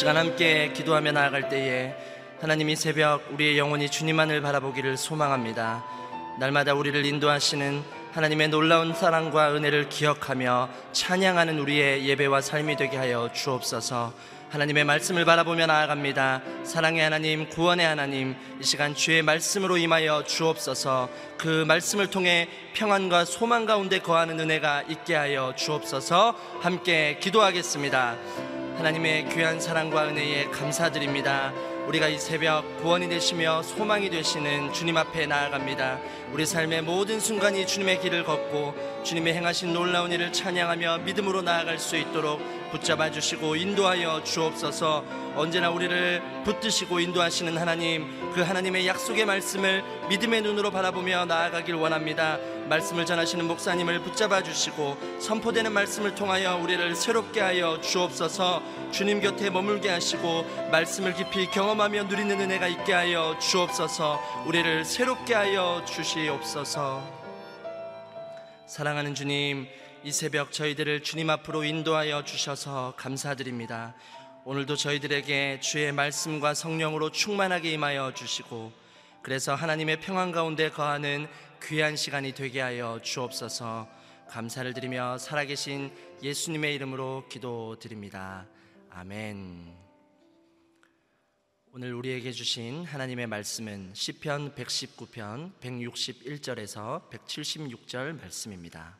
시간 함께 기도하며 나아갈 때에 하나님이 새벽 우리의 영혼이 주님만을 바라보기를 소망합니다. 날마다 우리를 인도하시는 하나님의 놀라운 사랑과 은혜를 기억하며 찬양하는 우리의 예배와 삶이 되게 하여 주옵소서. 하나님의 말씀을 바라보며 나아갑니다. 사랑의 하나님, 구원의 하나님, 이 시간 주의 말씀으로 임하여 주옵소서. 그 말씀을 통해 평안과 소망 가운데 거하는 은혜가 있게 하여 주옵소서. 함께 기도하겠습니다. 하나님의 귀한 사랑과 은혜에 감사드립니다. 우리가 이 새벽 구원이 되시며 소망이 되시는 주님 앞에 나아갑니다. 우리 삶의 모든 순간이 주님의 길을 걷고 주님의 행하신 놀라운 일을 찬양하며 믿음으로 나아갈 수 있도록 붙잡아 주시고 인도하여 주옵소서. 언제나 우리를 붙드시고 인도하시는 하나님, 그 하나님의 약속의 말씀을 믿음의 눈으로 바라보며 나아가길 원합니다. 말씀을 전하시는 목사님을 붙잡아 주시고 선포되는 말씀을 통하여 우리를 새롭게 하여 주옵소서. 주님 곁에 머물게 하시고 말씀을 깊이 경험하며 누리는 은혜가 있게 하여 주옵소서. 우리를 새롭게 하여 주시옵소서. 사랑하는 주님, 이 새벽 저희들을 주님 앞으로 인도하여 주셔서 감사드립니다. 오늘도 저희들에게 주의 말씀과 성령으로 충만하게 임하여 주시고 그래서 하나님의 평안 가운데 거하는 귀한 시간이 되게 하여 주옵소서 감사를 드리며 살아계신 예수님의 이름으로 기도드립니다. 아멘. 오늘 우리에게 주신 하나님의 말씀은 시편 119편 161절에서 176절 말씀입니다.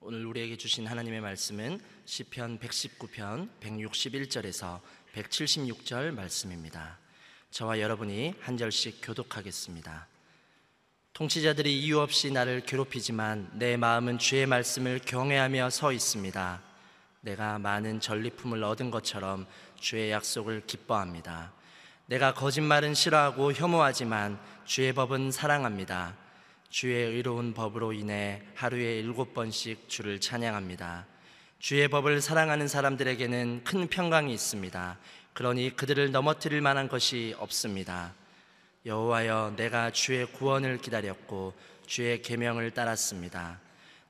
오늘 우리에게 주신 하나님의 말씀은 시편 119편 161절에서 176절 말씀입니다. 저와 여러분이 한 절씩 교독하겠습니다. 통치자들이 이유 없이 나를 괴롭히지만 내 마음은 주의 말씀을 경외하며 서 있습니다. 내가 많은 전리품을 얻은 것처럼 주의 약속을 기뻐합니다. 내가 거짓말은 싫어하고 혐오하지만 주의 법은 사랑합니다. 주의 의로운 법으로 인해 하루에 일곱 번씩 주를 찬양합니다. 주의 법을 사랑하는 사람들에게는 큰 평강이 있습니다. 그러니 그들을 넘어뜨릴 만한 것이 없습니다. 여호와여 내가 주의 구원을 기다렸고 주의 계명을 따랐습니다.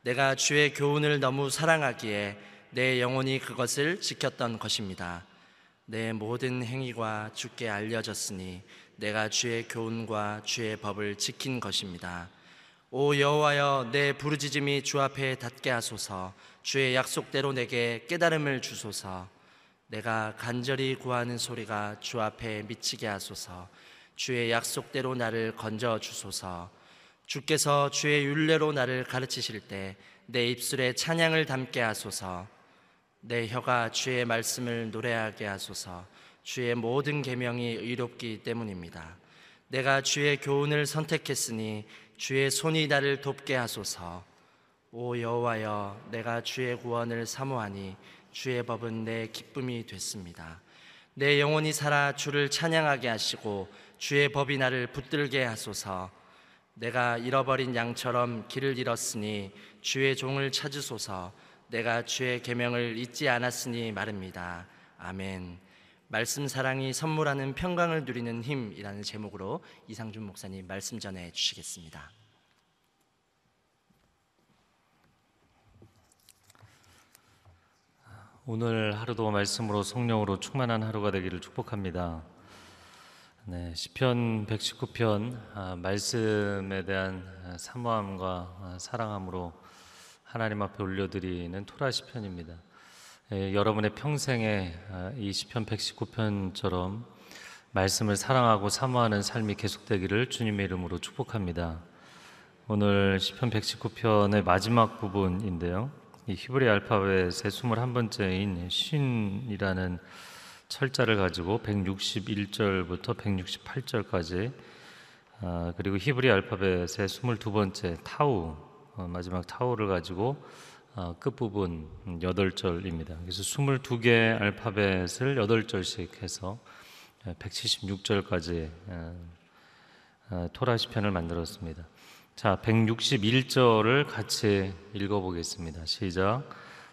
내가 주의 교훈을 너무 사랑하기에 내 영혼이 그것을 지켰던 것입니다. 내 모든 행위가 주께 알려졌으니 내가 주의 교훈과 주의 법을 지킨 것입니다. 오 여호와여 내 부르짖음이 주 앞에 닿게 하소서 주의 약속대로 내게 깨달음을 주소서 내가 간절히 구하는 소리가 주 앞에 미치게 하소서. 주의 약속대로 나를 건져 주소서. 주께서 주의 윤례로 나를 가르치실 때 내 입술에 찬양을 담게 하소서. 내 혀가 주의 말씀을 노래하게 하소서. 주의 모든 계명이 의롭기 때문입니다. 내가 주의 교훈을 선택했으니 주의 손이 나를 돕게 하소서. 오 여호와여, 내가 주의 구원을 사모하니 주의 법은 내 기쁨이 됐습니다. 내 영혼이 살아 주를 찬양하게 하시고 주의 법이 나를 붙들게 하소서. 내가 잃어버린 양처럼 길을 잃었으니 주의 종을 찾으소서. 내가 주의 계명을 잊지 않았으니 말입니다. 아멘. 말씀 사랑이 선물하는 평강을 누리는 힘이라는 제목으로 이상준 목사님 말씀 전해 주시겠습니다. 오늘 하루도 말씀으로 성령으로 충만한 하루가 되기를 축복합니다. 네, 시편 119편 아, 말씀에 대한 사모함과 아, 사랑함으로 하나님 앞에 올려드리는 토라 시편입니다. 예, 여러분의 평생에 아, 이 시편 119편처럼 말씀을 사랑하고 사모하는 삶이 계속되기를 주님의 이름으로 축복합니다. 오늘 시편 119편의 마지막 부분인데요. 이 히브리 알파벳의 21번째인 신이라는 철자를 가지고 161절부터 168절까지 아, 그리고 히브리 알파벳의 22번째 타우 어, 마지막 타우를 가지고 어, 끝부분 8절입니다. 그래서 22개 알파벳을 8절씩 해서 176절까지 어, 토라 시 편을 만들었습니다. 자, 161절을 같이 읽어 보겠습니다. 시작.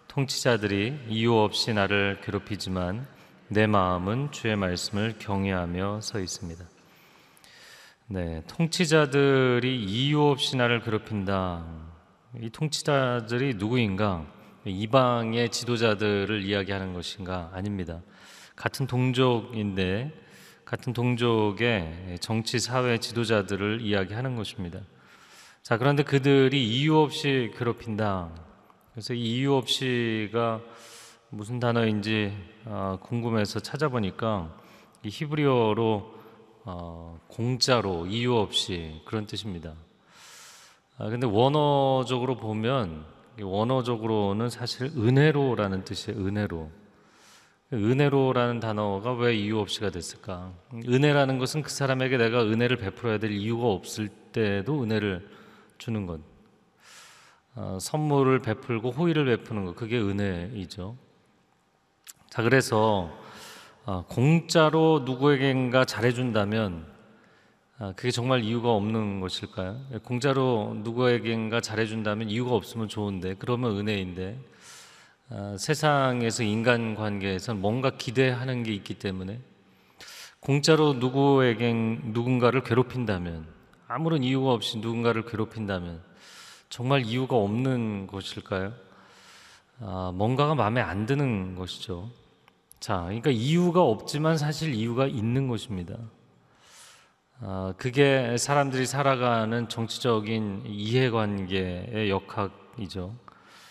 통치자들이 이유 없이 나를 괴롭히지만 내 마음은 주의 말씀을 경외하며 서 있습니다. 네, 통치자들이 이유 없이 나를 괴롭힌다. 이 통치자들이 누구인가? 이방의 지도자들을 이야기하는 것인가? 아닙니다. 같은 동족인데 같은 동족의 정치 사회 지도자들을 이야기하는 것입니다. 자, 그런데 그들이 이유 없이 괴롭힌다. 그래서 이 이유 없이가 무슨 단어인지 어, 궁금해서 찾아보니까 이 히브리어로 어, 공짜로 이유 없이 그런 뜻입니다. 아, 근데 원어적으로 보면 원어적으로는 사실 은혜로라는 뜻이에요. 은혜로. 은혜로라는 단어가 왜 이유 없이가 됐을까? 은혜라는 것은 그 사람에게 내가 은혜를 베풀어야 될 이유가 없을 때도 은혜를 주는 것. 어, 선물을 베풀고 호의를 베푸는 것. 그게 은혜이죠. 자, 그래서 어, 공짜로 누구에겐가 잘해준다면 아, 그게 정말 이유가 없는 것일까요? 공짜로 누구에겐가 잘해준다면 이유가 없으면 좋은데 그러면 은혜인데 아, 세상에서 인간 관계에서는 뭔가 기대하는 게 있기 때문에 공짜로 누구에겐 누군가를 괴롭힌다면 아무런 이유가 없이 누군가를 괴롭힌다면 정말 이유가 없는 것일까요? 아, 뭔가가 마음에 안 드는 것이죠. 자, 그러니까 이유가 없지만 사실 이유가 있는 것입니다. 아, 그게 사람들이 살아가는 정치적인 이해관계의 역학이죠.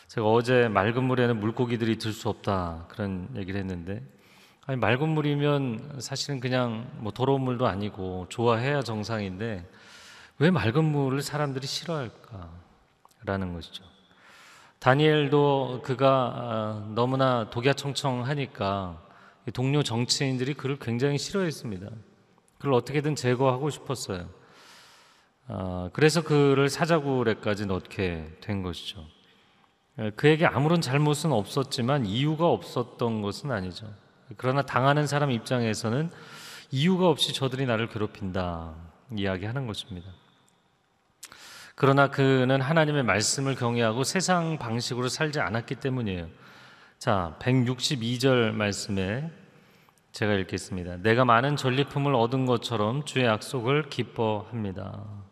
제가 어제 맑은 물에는 물고기들이 들 수 없다 그런 얘기를 했는데 아니 맑은 물이면 사실은 그냥 뭐 더러운 물도 아니고 좋아해야 정상인데 왜 맑은 물을 사람들이 싫어할까라는 것이죠. 다니엘도 그가 아, 너무나 독야청청하니까 동료 정치인들이 그를 굉장히 싫어했습니다. 그를 어떻게든 제거하고 싶었어요. 아, 그래서 그를 사자굴에까지 넣게 된 것이죠. 예, 그에게 아무런 잘못은 없었지만 이유가 없었던 것은 아니죠. 그러나 당하는 사람 입장에서는 이유가 없이 저들이 나를 괴롭힌다 이야기하는 것입니다. 그러나 그는 하나님의 말씀을 경외하고 세상 방식으로 살지 않았기 때문이에요. 자, 162절 말씀에 제가 읽겠습니다. 내가 많은 전리품을 얻은 것처럼 주의 약속을 기뻐합니다.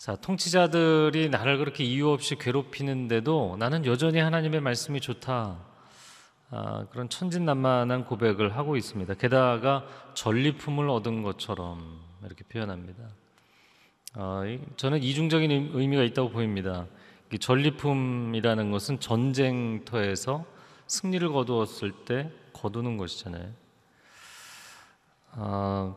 자, 통치자들이 나를 그렇게 이유 없이 괴롭히는데도 나는 여전히 하나님의 말씀이 좋다. 아, 그런 천진난만한 고백을 하고 있습니다. 게다가 전리품을 얻은 것처럼 이렇게 표현합니다. 아, 저는 이중적인 의미가 있다고 보입니다. 전리품이라는 것은 전쟁터에서 승리를 거두었을 때 거두는 것이잖아요. 아,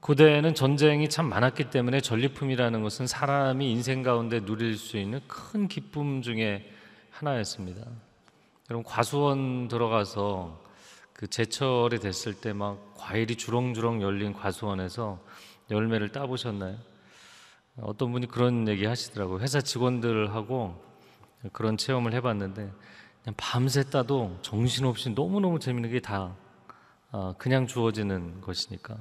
고대에는 전쟁이 참 많았기 때문에 전리품이라는 것은 사람이 인생 가운데 누릴 수 있는 큰 기쁨 중에 하나였습니다. 여러분 과수원 들어가서 그 제철이 됐을 때 막 과일이 주렁주렁 열린 과수원에서 열매를 따 보셨나요? 어떤 분이 그런 얘기 하시더라고요. 회사 직원들하고 그런 체험을 해 봤는데 그냥 밤새 따도 정신없이 너무너무 재밌는 게다 어, 그냥 주어지는 것이니까.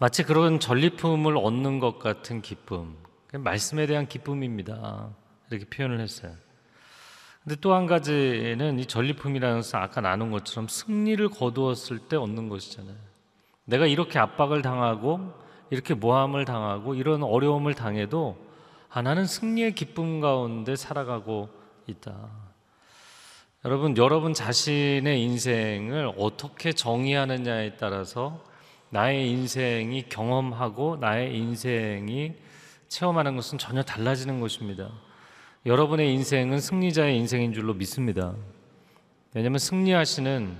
마치 그런 전리품을 얻는 것 같은 기쁨, 말씀에 대한 기쁨입니다. 이렇게 표현을 했어요. 근데 또 한 가지는 이 전리품이라는 것은 아까 나눈 것처럼 승리를 거두었을 때 얻는 것이잖아요. 내가 이렇게 압박을 당하고 이렇게 모함을 당하고 이런 어려움을 당해도 아, 나는 승리의 기쁨 가운데 살아가고 있다. 여러분, 여러분 자신의 인생을 어떻게 정의하느냐에 따라서 나의 인생이 경험하고 나의 인생이 체험하는 것은 전혀 달라지는 것입니다. 여러분의 인생은 승리자의 인생인 줄로 믿습니다. 왜냐하면 승리하시는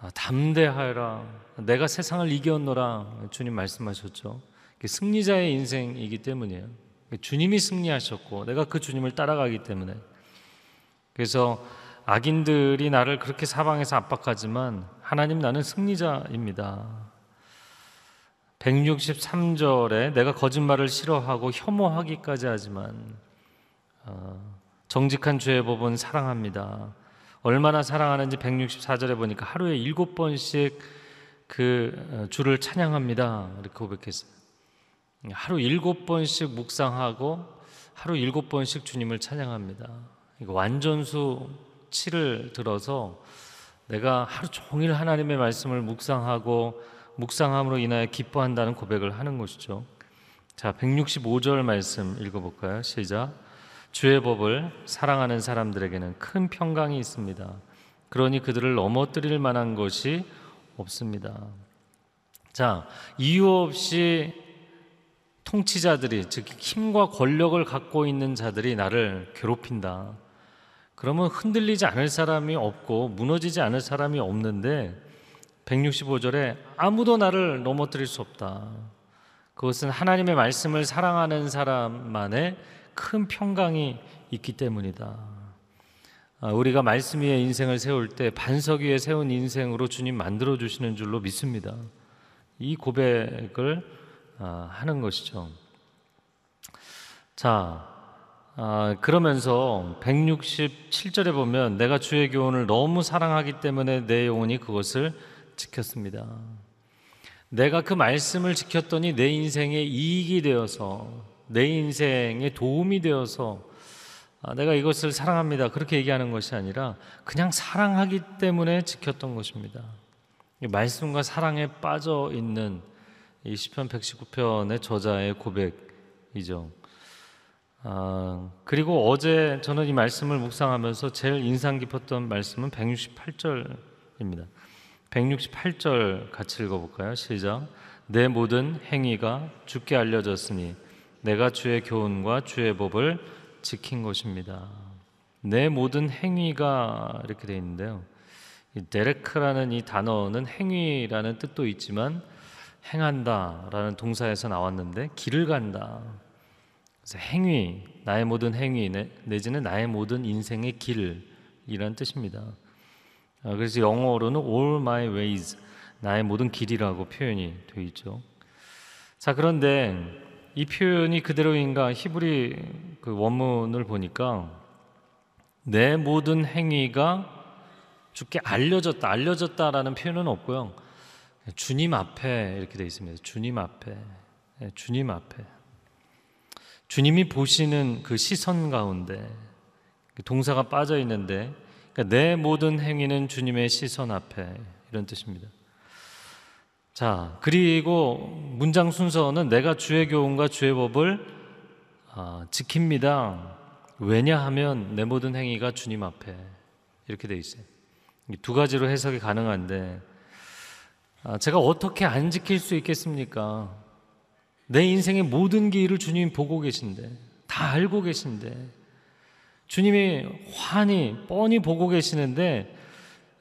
아, 담대하여라 내가 세상을 이겼노라 주님 말씀하셨죠. 승리자의 인생이기 때문이에요. 주님이 승리하셨고 내가 그 주님을 따라가기 때문에 그래서 악인들이 나를 그렇게 사방에서 압박하지만 하나님 나는 승리자입니다. 163절에 내가 거짓말을 싫어하고 혐오하기까지 하지만 어, 정직한 주의 법은 사랑합니다. 얼마나 사랑하는지 164절에 보니까 하루에 일곱 번씩 그 어, 주를 찬양합니다. 이렇게 고백했어요. 하루 일곱 번씩 묵상하고 하루 일곱 번씩 주님을 찬양합니다. 완전수 7을 들어서 내가 하루 종일 하나님의 말씀을 묵상하고 묵상함으로 인하여 기뻐한다는 고백을 하는 것이죠. 자, 165절 말씀 읽어볼까요? 시작. 주의 법을 사랑하는 사람들에게는 큰 평강이 있습니다. 그러니 그들을 넘어뜨릴 만한 것이 없습니다. 자, 이유 없이 통치자들이 즉 힘과 권력을 갖고 있는 자들이 나를 괴롭힌다. 그러면 흔들리지 않을 사람이 없고 무너지지 않을 사람이 없는데 165절에 아무도 나를 넘어뜨릴 수 없다. 그것은 하나님의 말씀을 사랑하는 사람만의 큰 평강이 있기 때문이다. 아, 우리가 말씀 위에 인생을 세울 때 반석 위에 세운 인생으로 주님 만들어 주시는 줄로 믿습니다. 이 고백을 아, 하는 것이죠. 자, 아, 그러면서 167절에 보면 내가 주의 교훈을 너무 사랑하기 때문에 내 영혼이 그것을 지켰습니다. 내가 그 말씀을 지켰더니 내 인생에 이익이 되어서 내 인생에 도움이 되어서 아, 내가 이것을 사랑합니다. 그렇게 얘기하는 것이 아니라 그냥 사랑하기 때문에 지켰던 것입니다. 말씀과 사랑에 빠져 있는 이 시편 119편의 저자의 고백이죠. 아, 그리고 어제 저는 이 말씀을 묵상하면서 제일 인상 깊었던 말씀은 168절입니다. 168절 같이 읽어볼까요? 시작. 내 모든 행위가 주께 알려졌으니 내가 주의 교훈과 주의 법을 지킨 것입니다. 내 모든 행위가 이렇게 되어 있는데요. 데레크라는 이 단어는 행위라는 뜻도 있지만 행한다라는 동사에서 나왔는데 길을 간다. 그래서 행위, 나의 모든 행위 내지는 나의 모든 인생의 길이라는 뜻입니다. 아, 그래서 영어로는 all my ways, 나의 모든 길이라고 표현이 되어 있죠. 자, 그런데 이 표현이 그대로인가 히브리 그 원문을 보니까 내 모든 행위가 주께 알려졌다, 알려졌다라는 표현은 없고요. 주님 앞에 이렇게 되어 있습니다. 주님 앞에, 예, 주님 앞에. 주님이 보시는 그 시선 가운데 그 동사가 빠져 있는데 그러니까 내 모든 행위는 주님의 시선 앞에 이런 뜻입니다. 자, 그리고 문장 순서는 내가 주의 교훈과 주의 법을 아, 지킵니다. 왜냐하면 내 모든 행위가 주님 앞에 이렇게 돼 있어요. 두 가지로 해석이 가능한데 아, 제가 어떻게 안 지킬 수 있겠습니까? 내 인생의 모든 길을 주님이 보고 계신데 다 알고 계신데 주님이 환히 뻔히 보고 계시는데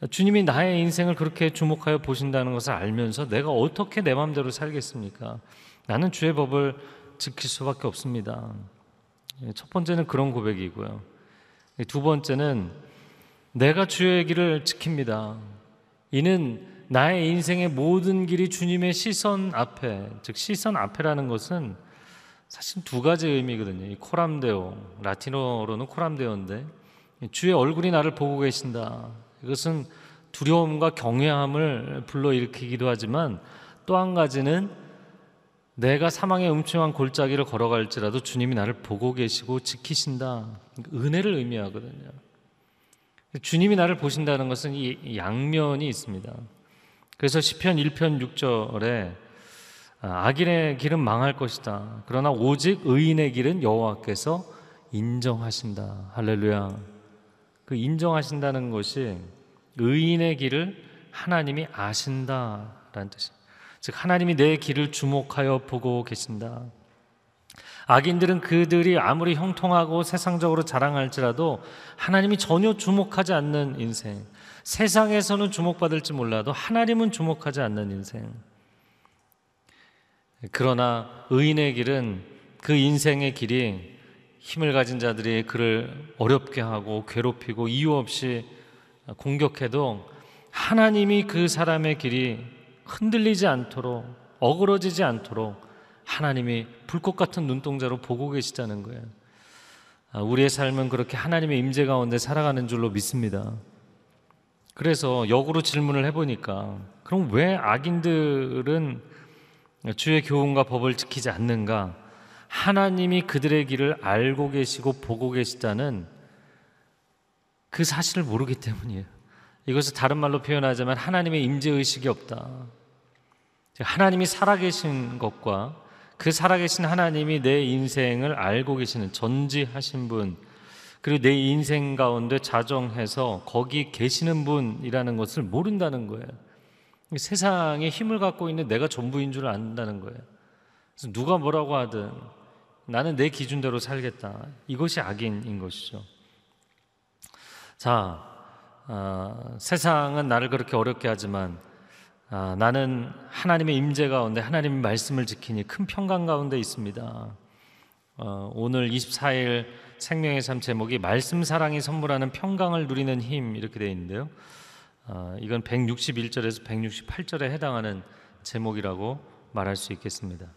주님이 나의 인생을 그렇게 주목하여 보신다는 것을 알면서 내가 어떻게 내 마음대로 살겠습니까? 나는 주의 법을 지킬 수밖에 없습니다. 첫 번째는 그런 고백이고요. 두 번째는 내가 주의 길을 지킵니다. 이는 나의 인생의 모든 길이 주님의 시선 앞에, 즉 시선 앞에라는 것은 사실 두 가지 의미거든요. 이 코람데오, 라틴어로는 코람데오인데 주의 얼굴이 나를 보고 계신다. 이것은 두려움과 경외함을 불러일으키기도 하지만 또 한 가지는 내가 사망의 음침한 골짜기를 걸어갈지라도 주님이 나를 보고 계시고 지키신다. 은혜를 의미하거든요. 주님이 나를 보신다는 것은 이 양면이 있습니다. 그래서 시편 1편 6절에 아, 악인의 길은 망할 것이다. 그러나 오직 의인의 길은 여호와께서 인정하신다. 할렐루야. 그 인정하신다는 것이 의인의 길을 하나님이 아신다라는 뜻입니다. 즉 하나님이 내 길을 주목하여 보고 계신다. 악인들은 그들이 아무리 형통하고 세상적으로 자랑할지라도 하나님이 전혀 주목하지 않는 인생. 세상에서는 주목받을지 몰라도 하나님은 주목하지 않는 인생. 그러나 의인의 길은 그 인생의 길이 힘을 가진 자들이 그를 어렵게 하고 괴롭히고 이유 없이 공격해도 하나님이 그 사람의 길이 흔들리지 않도록 어그러지지 않도록 하나님이 불꽃 같은 눈동자로 보고 계시다는 거예요. 아, 우리의 삶은 그렇게 하나님의 임재 가운데 살아가는 줄로 믿습니다. 그래서 역으로 질문을 해보니까 그럼 왜 악인들은 주의 교훈과 법을 지키지 않는가? 하나님이 그들의 길을 알고 계시고 보고 계시다는 그 사실을 모르기 때문이에요. 이것을 다른 말로 표현하자면 하나님의 임재 의식이 없다. 하나님이 살아계신 것과 그 살아계신 하나님이 내 인생을 알고 계시는 전지하신 분 그리고 내 인생 가운데 자정해서 거기 계시는 분이라는 것을 모른다는 거예요. 세상에 힘을 갖고 있는 내가 전부인 줄 안다는 거예요. 그래서 누가 뭐라고 하든 나는 내 기준대로 살겠다. 이것이 악인인 것이죠. 자, 어, 세상은 나를 그렇게 어렵게 하지만 아, 나는 하나님의 임재 가운데 하나님의 말씀을 지키니 큰 평강 가운데 있습니다. 어, 오늘 24일 생명의 삶 제목이 말씀 사랑이 선물하는 평강을 누리는 힘 이렇게 되어 있는데요. 어, 이건 161절에서 168절에 해당하는 제목이라고 말할 수 있겠습니다.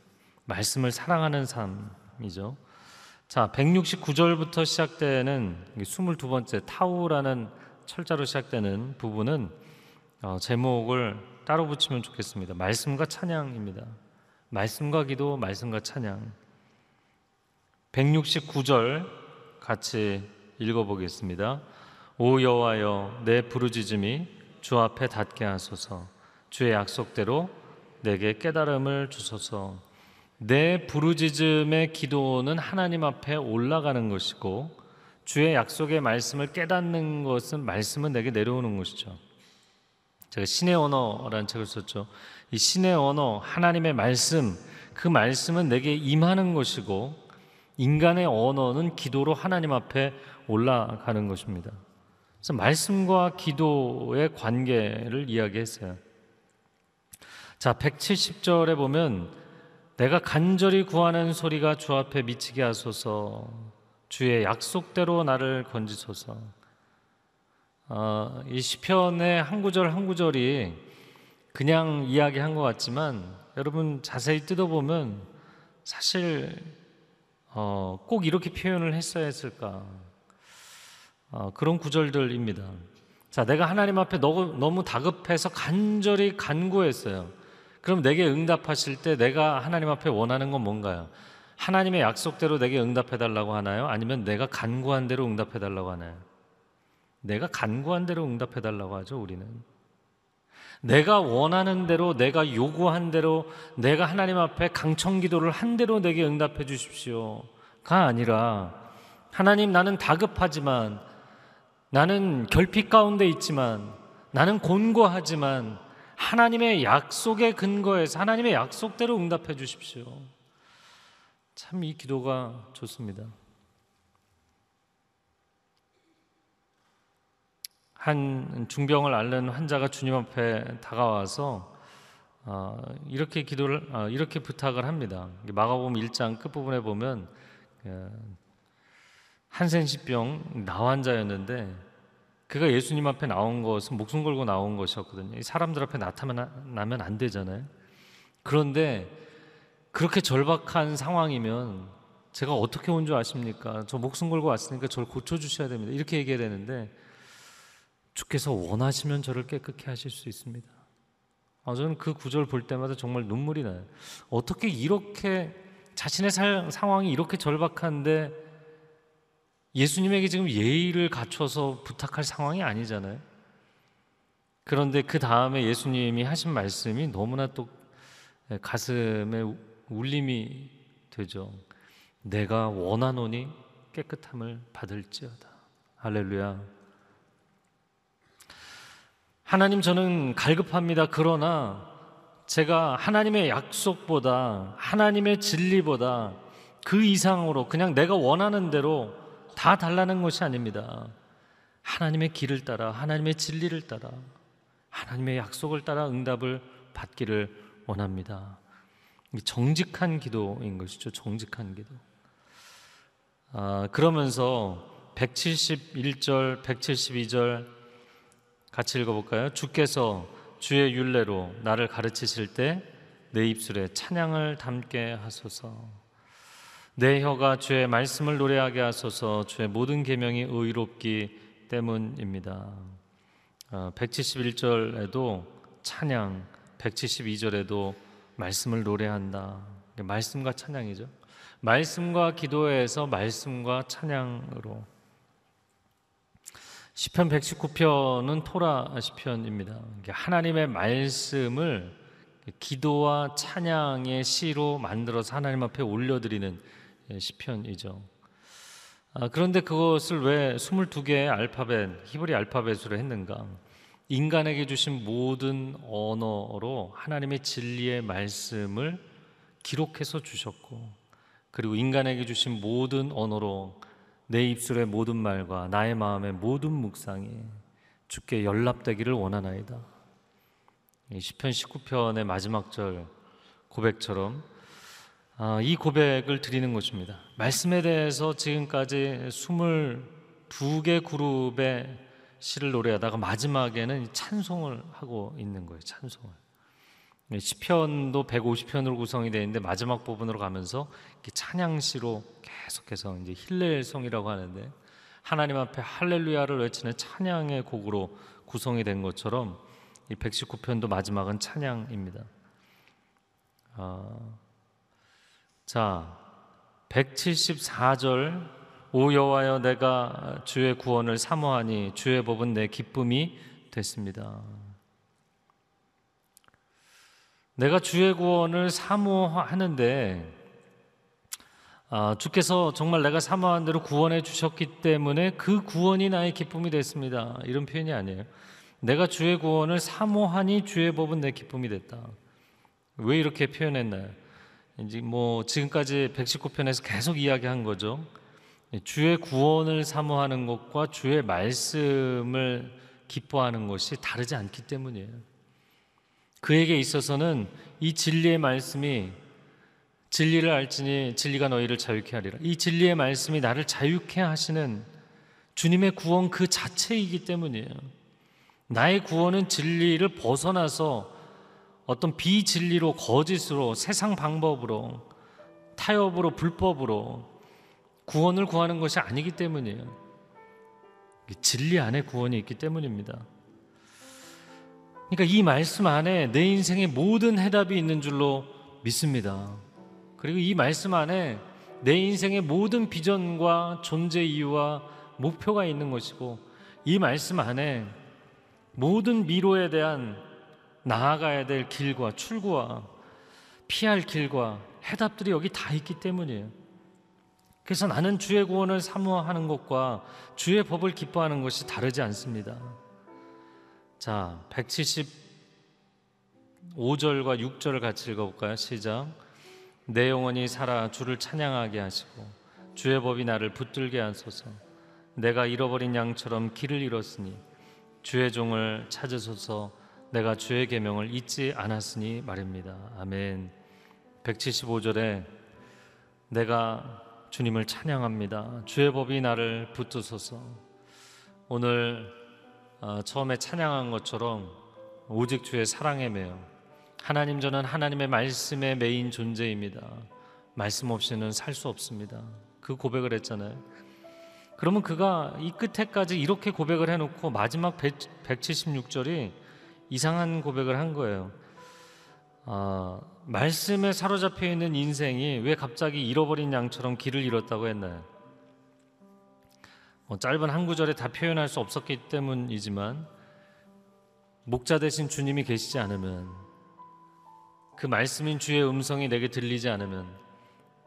말씀을 사랑하는 삶이죠. 자, 169절부터 시작되는 22번째 타우라는 철자로 시작되는 부분은 어, 제목을 따로 붙이면 좋겠습니다. 말씀과 찬양입니다. 말씀과 기도, 말씀과 찬양. 169절 같이 읽어보겠습니다. 오 여호와여 내 부르짖음이 주 앞에 닿게 하소서 주의 약속대로 내게 깨달음을 주소서 내 부르짖음의 기도는 하나님 앞에 올라가는 것이고 주의 약속의 말씀을 깨닫는 것은 말씀은 내게 내려오는 것이죠. 제가 신의 언어라는 책을 썼죠. 이 신의 언어, 하나님의 말씀, 그 말씀은 내게 임하는 것이고 인간의 언어는 기도로 하나님 앞에 올라가는 것입니다. 그래서 말씀과 기도의 관계를 이야기했어요. 자, 170절에 보면 내가 간절히 구하는 소리가 주 앞에 미치게 하소서. 주의 약속대로 나를 건지소서. 어, 이 시편의 한 구절 한 구절이 그냥 이야기한 것 같지만 여러분 자세히 뜯어보면 사실 어, 꼭 이렇게 표현을 했어야 했을까? 어, 그런 구절들입니다. 자, 내가 하나님 앞에 너무, 너무 다급해서 간절히 간구했어요. 그럼 내게 응답하실 때 내가 하나님 앞에 원하는 건 뭔가요? 하나님의 약속대로 내게 응답해 달라고 하나요? 아니면 내가 간구한 대로 응답해 달라고 하나요? 내가 간구한 대로 응답해 달라고 하죠, 우리는. 내가 원하는 대로, 내가 요구한 대로, 내가 하나님 앞에 강청 기도를 한 대로 내게 응답해 주십시오 가 아니라 하나님 나는 다급하지만 나는 결핍 가운데 있지만 나는 곤고하지만 하나님의 약속에 근거해서 하나님의 약속대로 응답해 주십시오. 참 이 기도가 좋습니다. 한 중병을 앓는 환자가 주님 앞에 다가와서 어, 이렇게 기도를 어, 이렇게 부탁을 합니다. 마가복음 1장 끝 부분에 보면 그 한센시병 나환자였는데 그가 예수님 앞에 나온 것은 목숨 걸고 나온 것이었거든요. 사람들 앞에 나타나면 안 되잖아요. 그런데 그렇게 절박한 상황이면 제가 어떻게 온 줄 아십니까? 저 목숨 걸고 왔으니까 저를 고쳐 주셔야 됩니다. 이렇게 얘기해야 되는데 주께서 원하시면 저를 깨끗게 하실 수 있습니다. 아, 저는 그 구절 볼 때마다 정말 눈물이 나요. 어떻게 이렇게 자신의 살, 상황이 이렇게 절박한데 예수님에게 지금 예의를 갖춰서 부탁할 상황이 아니잖아요. 그런데 그 다음에 예수님이 하신 말씀이 너무나 또 가슴에 울림이 되죠. 내가 원하노니 깨끗함을 받을지어다. 할렐루야. 하나님 저는 갈급합니다. 그러나 제가 하나님의 약속보다 하나님의 진리보다 그 이상으로 그냥 내가 원하는 대로 다 달라는 것이 아닙니다. 하나님의 길을 따라 하나님의 진리를 따라 하나님의 약속을 따라 응답을 받기를 원합니다. 정직한 기도인 것이죠. 정직한 기도. 아, 그러면서 171절, 172절 같이 읽어볼까요? 주께서 주의 윤례로 나를 가르치실 때 내 입술에 찬양을 담게 하소서. 내 혀가 주의 말씀을 노래하게 하소서. 주의 모든 계명이 의롭기 때문입니다. 171절에도 어, 찬양, 172절에도 말씀을 노래한다. 말씀과 찬양이죠. 말씀과 기도에서 말씀과 찬양으로 시편 119편은 토라 시편입니다. 하나님의 말씀을 기도와 찬양의 시로 만들어서 하나님 앞에 올려드리는 예, 시편이죠. 아, 그런데 그것을 왜 22개의 알파벳, 히브리 알파벳으로 했는가? 인간에게 주신 모든 언어로 하나님의 진리의 말씀을 기록해서 주셨고, 그리고 인간에게 주신 모든 언어로 내 입술의 모든 말과 나의 마음의 모든 묵상이 주께 연락되기를 원하나이다. 시편 19편의 마지막 절 고백처럼 아, 이 고백을 드리는 것입니다. 말씀에 대해서 지금까지 22개 그룹의 시를 노래하다가 마지막에는 찬송을 하고 있는 거예요. 찬송을. 시편도 150편으로 구성이 되어 있는데 마지막 부분으로 가면서 찬양시로 계속해서 이제 힐렐송이라고 하는데 하나님 앞에 할렐루야를 외치는 찬양의 곡으로 구성이 된 것처럼 이 119편도 마지막은 찬양입니다. 어, 자, 174절 오 여호와여 내가 주의 구원을 사모하니 주의 법은 내 기쁨이 됐습니다. 내가 주의 구원을 사모하는데 아, 주께서 정말 내가 사모한 대로 구원해 주셨기 때문에 그 구원이 나의 기쁨이 됐습니다. 이런 표현이 아니에요. 내가 주의 구원을 사모하니 주의 법은 내 기쁨이 됐다. 왜 이렇게 표현했나요? 이제 뭐 지금까지 119편에서 계속 이야기한 거죠. 주의 구원을 사모하는 것과 주의 말씀을 기뻐하는 것이 다르지 않기 때문이에요. 그에게 있어서는 이 진리의 말씀이 진리를 알지니 진리가 너희를 자유케 하리라. 이 진리의 말씀이 나를 자유케 하시는 주님의 구원 그 자체이기 때문이에요. 나의 구원은 진리를 벗어나서 어떤 비진리로 거짓으로 세상 방법으로 타협으로 불법으로 구원을 구하는 것이 아니기 때문이에요. 진리 안에 구원이 있기 때문입니다. 그러니까 이 말씀 안에 내 인생의 모든 해답이 있는 줄로 믿습니다. 그리고 이 말씀 안에 내 인생의 모든 비전과 존재 이유와 목표가 있는 것이고 이 말씀 안에 모든 미로에 대한 나아가야 될 길과 출구와 피할 길과 해답들이 여기 다 있기 때문이에요. 그래서 나는 주의 구원을 사모하는 것과 주의 법을 기뻐하는 것이 다르지 않습니다. 자, 175절과 6절을 같이 읽어볼까요? 시작. 내 영혼이 살아 주를 찬양하게 하시고 주의 법이 나를 붙들게 하소서. 내가 잃어버린 양처럼 길을 잃었으니 주의 종을 찾으소서 내가 주의 계명을 잊지 않았으니 말입니다. 아멘. 175절에 내가 주님을 찬양합니다. 주의 법이 나를 붙드소서. 오늘 어, 처음에 찬양한 것처럼 오직 주의 사랑에 매여 하나님 저는 하나님의 말씀의 메인 존재입니다. 말씀 없이는 살 수 없습니다. 그 고백을 했잖아요. 그러면 그가 이 끝에까지 이렇게 고백을 해놓고 마지막 176절이 이상한 고백을 한 거예요. 아, 말씀에 사로잡혀 있는 인생이 왜 갑자기 잃어버린 양처럼 길을 잃었다고 했나요? 뭐 짧은 한 구절에 다 표현할 수 없었기 때문이지만 목자 대신 주님이 계시지 않으면 그 말씀인 주의 음성이 내게 들리지 않으면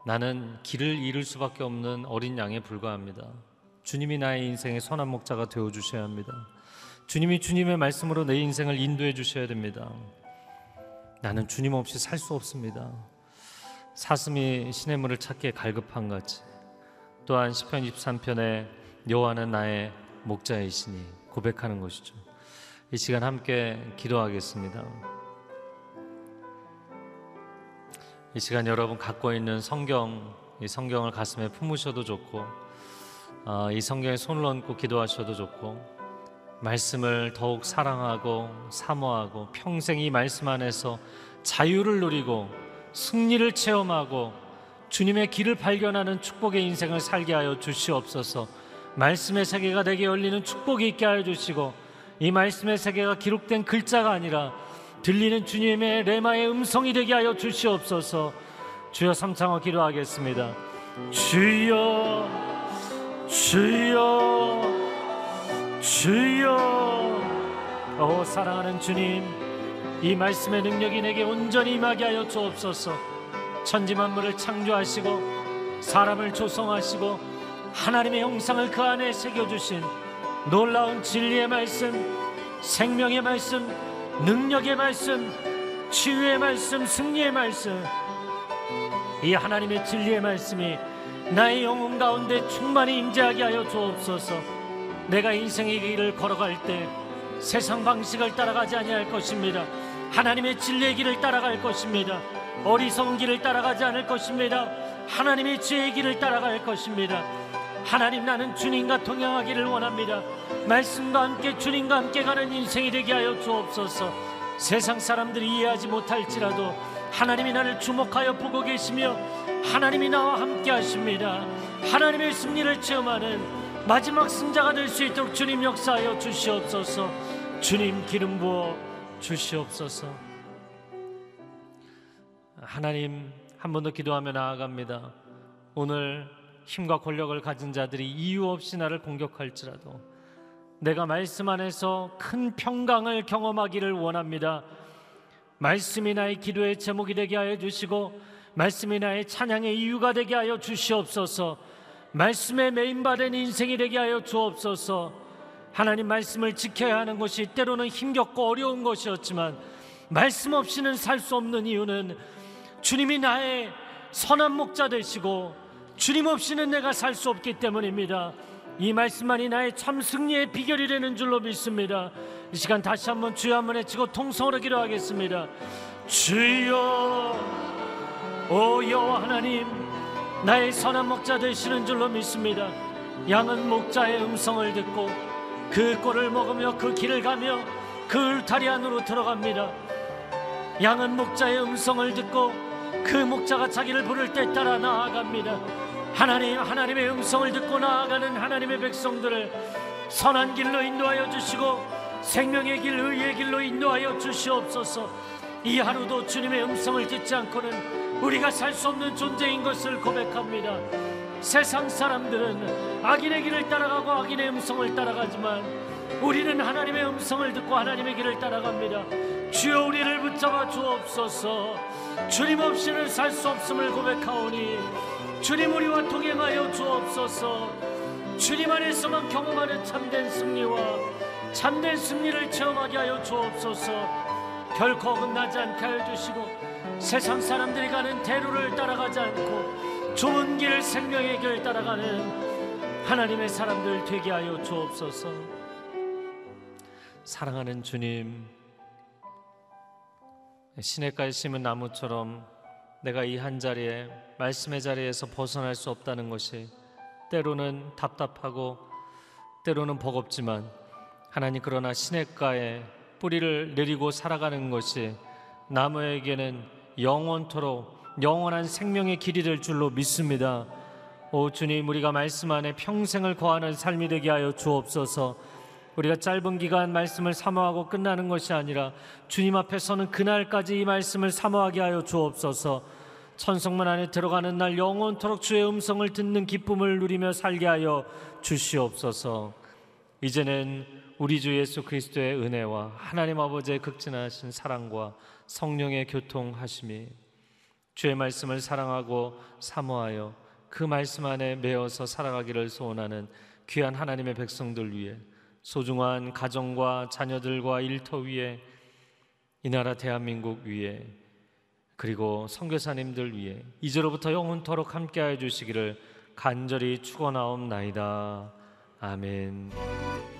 나는 길을 잃을 수밖에 없는 어린 양에 불과합니다. 주님이 나의 인생의 선한 목자가 되어 주셔야 합니다. 주님이 주님의 말씀으로 내 인생을 인도해 주셔야 됩니다. 나는 주님 없이 살 수 없습니다. 사슴이 시냇물을 찾기에 갈급한 같이 또한 시편 23편에 여호와는 나의 목자이시니 고백하는 것이죠. 이 시간 함께 기도하겠습니다. 이 시간 여러분 갖고 있는 성경 이 성경을 가슴에 품으셔도 좋고 어, 이 성경에 손을 얹고 기도하셔도 좋고 말씀을 더욱 사랑하고 사모하고 평생 이 말씀 안에서 자유를 누리고 승리를 체험하고 주님의 길을 발견하는 축복의 인생을 살게 하여 주시옵소서. 말씀의 세계가 내게 열리는 축복이 있게 하여 주시고 이 말씀의 세계가 기록된 글자가 아니라 들리는 주님의 레마의 음성이 되게 하여 주시옵소서. 주여 삼창어 기도하겠습니다. 주여 주여 주여 오 사랑하는 주님 이 말씀의 능력이 내게 온전히 임하게 하여 주옵소서. 천지 만물을 창조하시고 사람을 조성하시고 하나님의 형상을 그 안에 새겨 주신 놀라운 진리의 말씀, 생명의 말씀, 능력의 말씀, 치유의 말씀, 승리의 말씀. 이 하나님의 진리의 말씀이 나의 영혼 가운데 충만히 임재하게 하여 주옵소서. 내가 인생의 길을 걸어갈 때 세상 방식을 따라가지 아니할 것입니다. 하나님의 진리의 길을 따라갈 것입니다. 어리석은 길을 따라가지 않을 것입니다. 하나님의 지혜의 길을 따라갈 것입니다. 하나님 나는 주님과 동행하기를 원합니다. 말씀과 함께 주님과 함께 가는 인생이 되게 하여 주옵소서. 세상 사람들이 이해하지 못할지라도 하나님이 나를 주목하여 보고 계시며 하나님이 나와 함께 하십니다. 하나님의 승리를 체험하는 마지막 승자가 될 수 있도록 주님 역사하여 주시옵소서. 주님 기름 부어 주시옵소서. 하나님 한 번 더 기도하며 나아갑니다. 오늘 힘과 권력을 가진 자들이 이유 없이 나를 공격할지라도 내가 말씀 안에서 큰 평강을 경험하기를 원합니다. 말씀이 나의 기도의 제목이 되게 하여 주시고 말씀이 나의 찬양의 이유가 되게 하여 주시옵소서. 말씀에 메인받은 인생이 되게 하여 주옵소서. 하나님 말씀을 지켜야 하는 것이 때로는 힘겹고 어려운 것이었지만 말씀 없이는 살 수 없는 이유는 주님이 나의 선한 목자 되시고 주님 없이는 내가 살 수 없기 때문입니다. 이 말씀만이 나의 참 승리의 비결이 되는 줄로 믿습니다. 이 시간 다시 한번 주여 한번 외치고 통성으로 기도하겠습니다. 주여 오 여호와 하나님 나의 선한 목자 되시는 줄로 믿습니다. 양은 목자의 음성을 듣고 그 꼴을 먹으며 그 길을 가며 그 울타리 안으로 들어갑니다. 양은 목자의 음성을 듣고 그 목자가 자기를 부를 때 따라 나아갑니다. 하나님 하나님의 음성을 듣고 나아가는 하나님의 백성들을 선한 길로 인도하여 주시고 생명의 길 의의 길로 인도하여 주시옵소서. 이 하루도 주님의 음성을 듣지 않고는 우리가 살 수 없는 존재인 것을 고백합니다. 세상 사람들은 악인의 길을 따라가고 악인의 음성을 따라가지만 우리는 하나님의 음성을 듣고 하나님의 길을 따라갑니다. 주여 우리를 붙잡아 주옵소서. 주님 없이는 살 수 없음을 고백하오니 주님 우리와 동행하여 주옵소서. 주님 안에서만 경험하는 참된 승리와 참된 승리를 체험하게 하여 주옵소서. 결코 어긋나지 않게 하여 주시고 세상 사람들이 가는 대로를 따라가지 않고 좋은 길 생명의 길 따라가는 하나님의 사람들 되게 하여 주옵소서. 사랑하는 주님, 시냇가에 심은 나무처럼 내가 이 한 자리에 말씀의 자리에서 벗어날 수 없다는 것이 때로는 답답하고 때로는 버겁지만 하나님 그러나 시냇가에 뿌리를 내리고 살아가는 것이 나무에게는 영원토록 영원한 생명의 길이 될 줄로 믿습니다. 오 주님 우리가 말씀 안에 평생을 거하는 삶이 되게 하여 주옵소서. 우리가 짧은 기간 말씀을 사모하고 끝나는 것이 아니라 주님 앞에 서는 그날까지 이 말씀을 사모하게 하여 주옵소서. 천성문 안에 들어가는 날 영원토록 주의 음성을 듣는 기쁨을 누리며 살게 하여 주시옵소서. 이제는 우리 주 예수 그리스도의 은혜와 하나님 아버지의 극진하신 사랑과 성령의 교통하심이 주의 말씀을 사랑하고 사모하여 그 말씀 안에 매어서 살아가기를 소원하는 귀한 하나님의 백성들 위해 소중한 가정과 자녀들과 일터 위에 이 나라 대한민국 위에 그리고 선교사님들 위해 이제로부터 영원토록 함께하여 주시기를 간절히 축원하옵나이다. 아멘.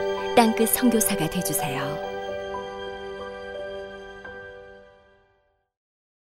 땅끝 선교사가 되주세요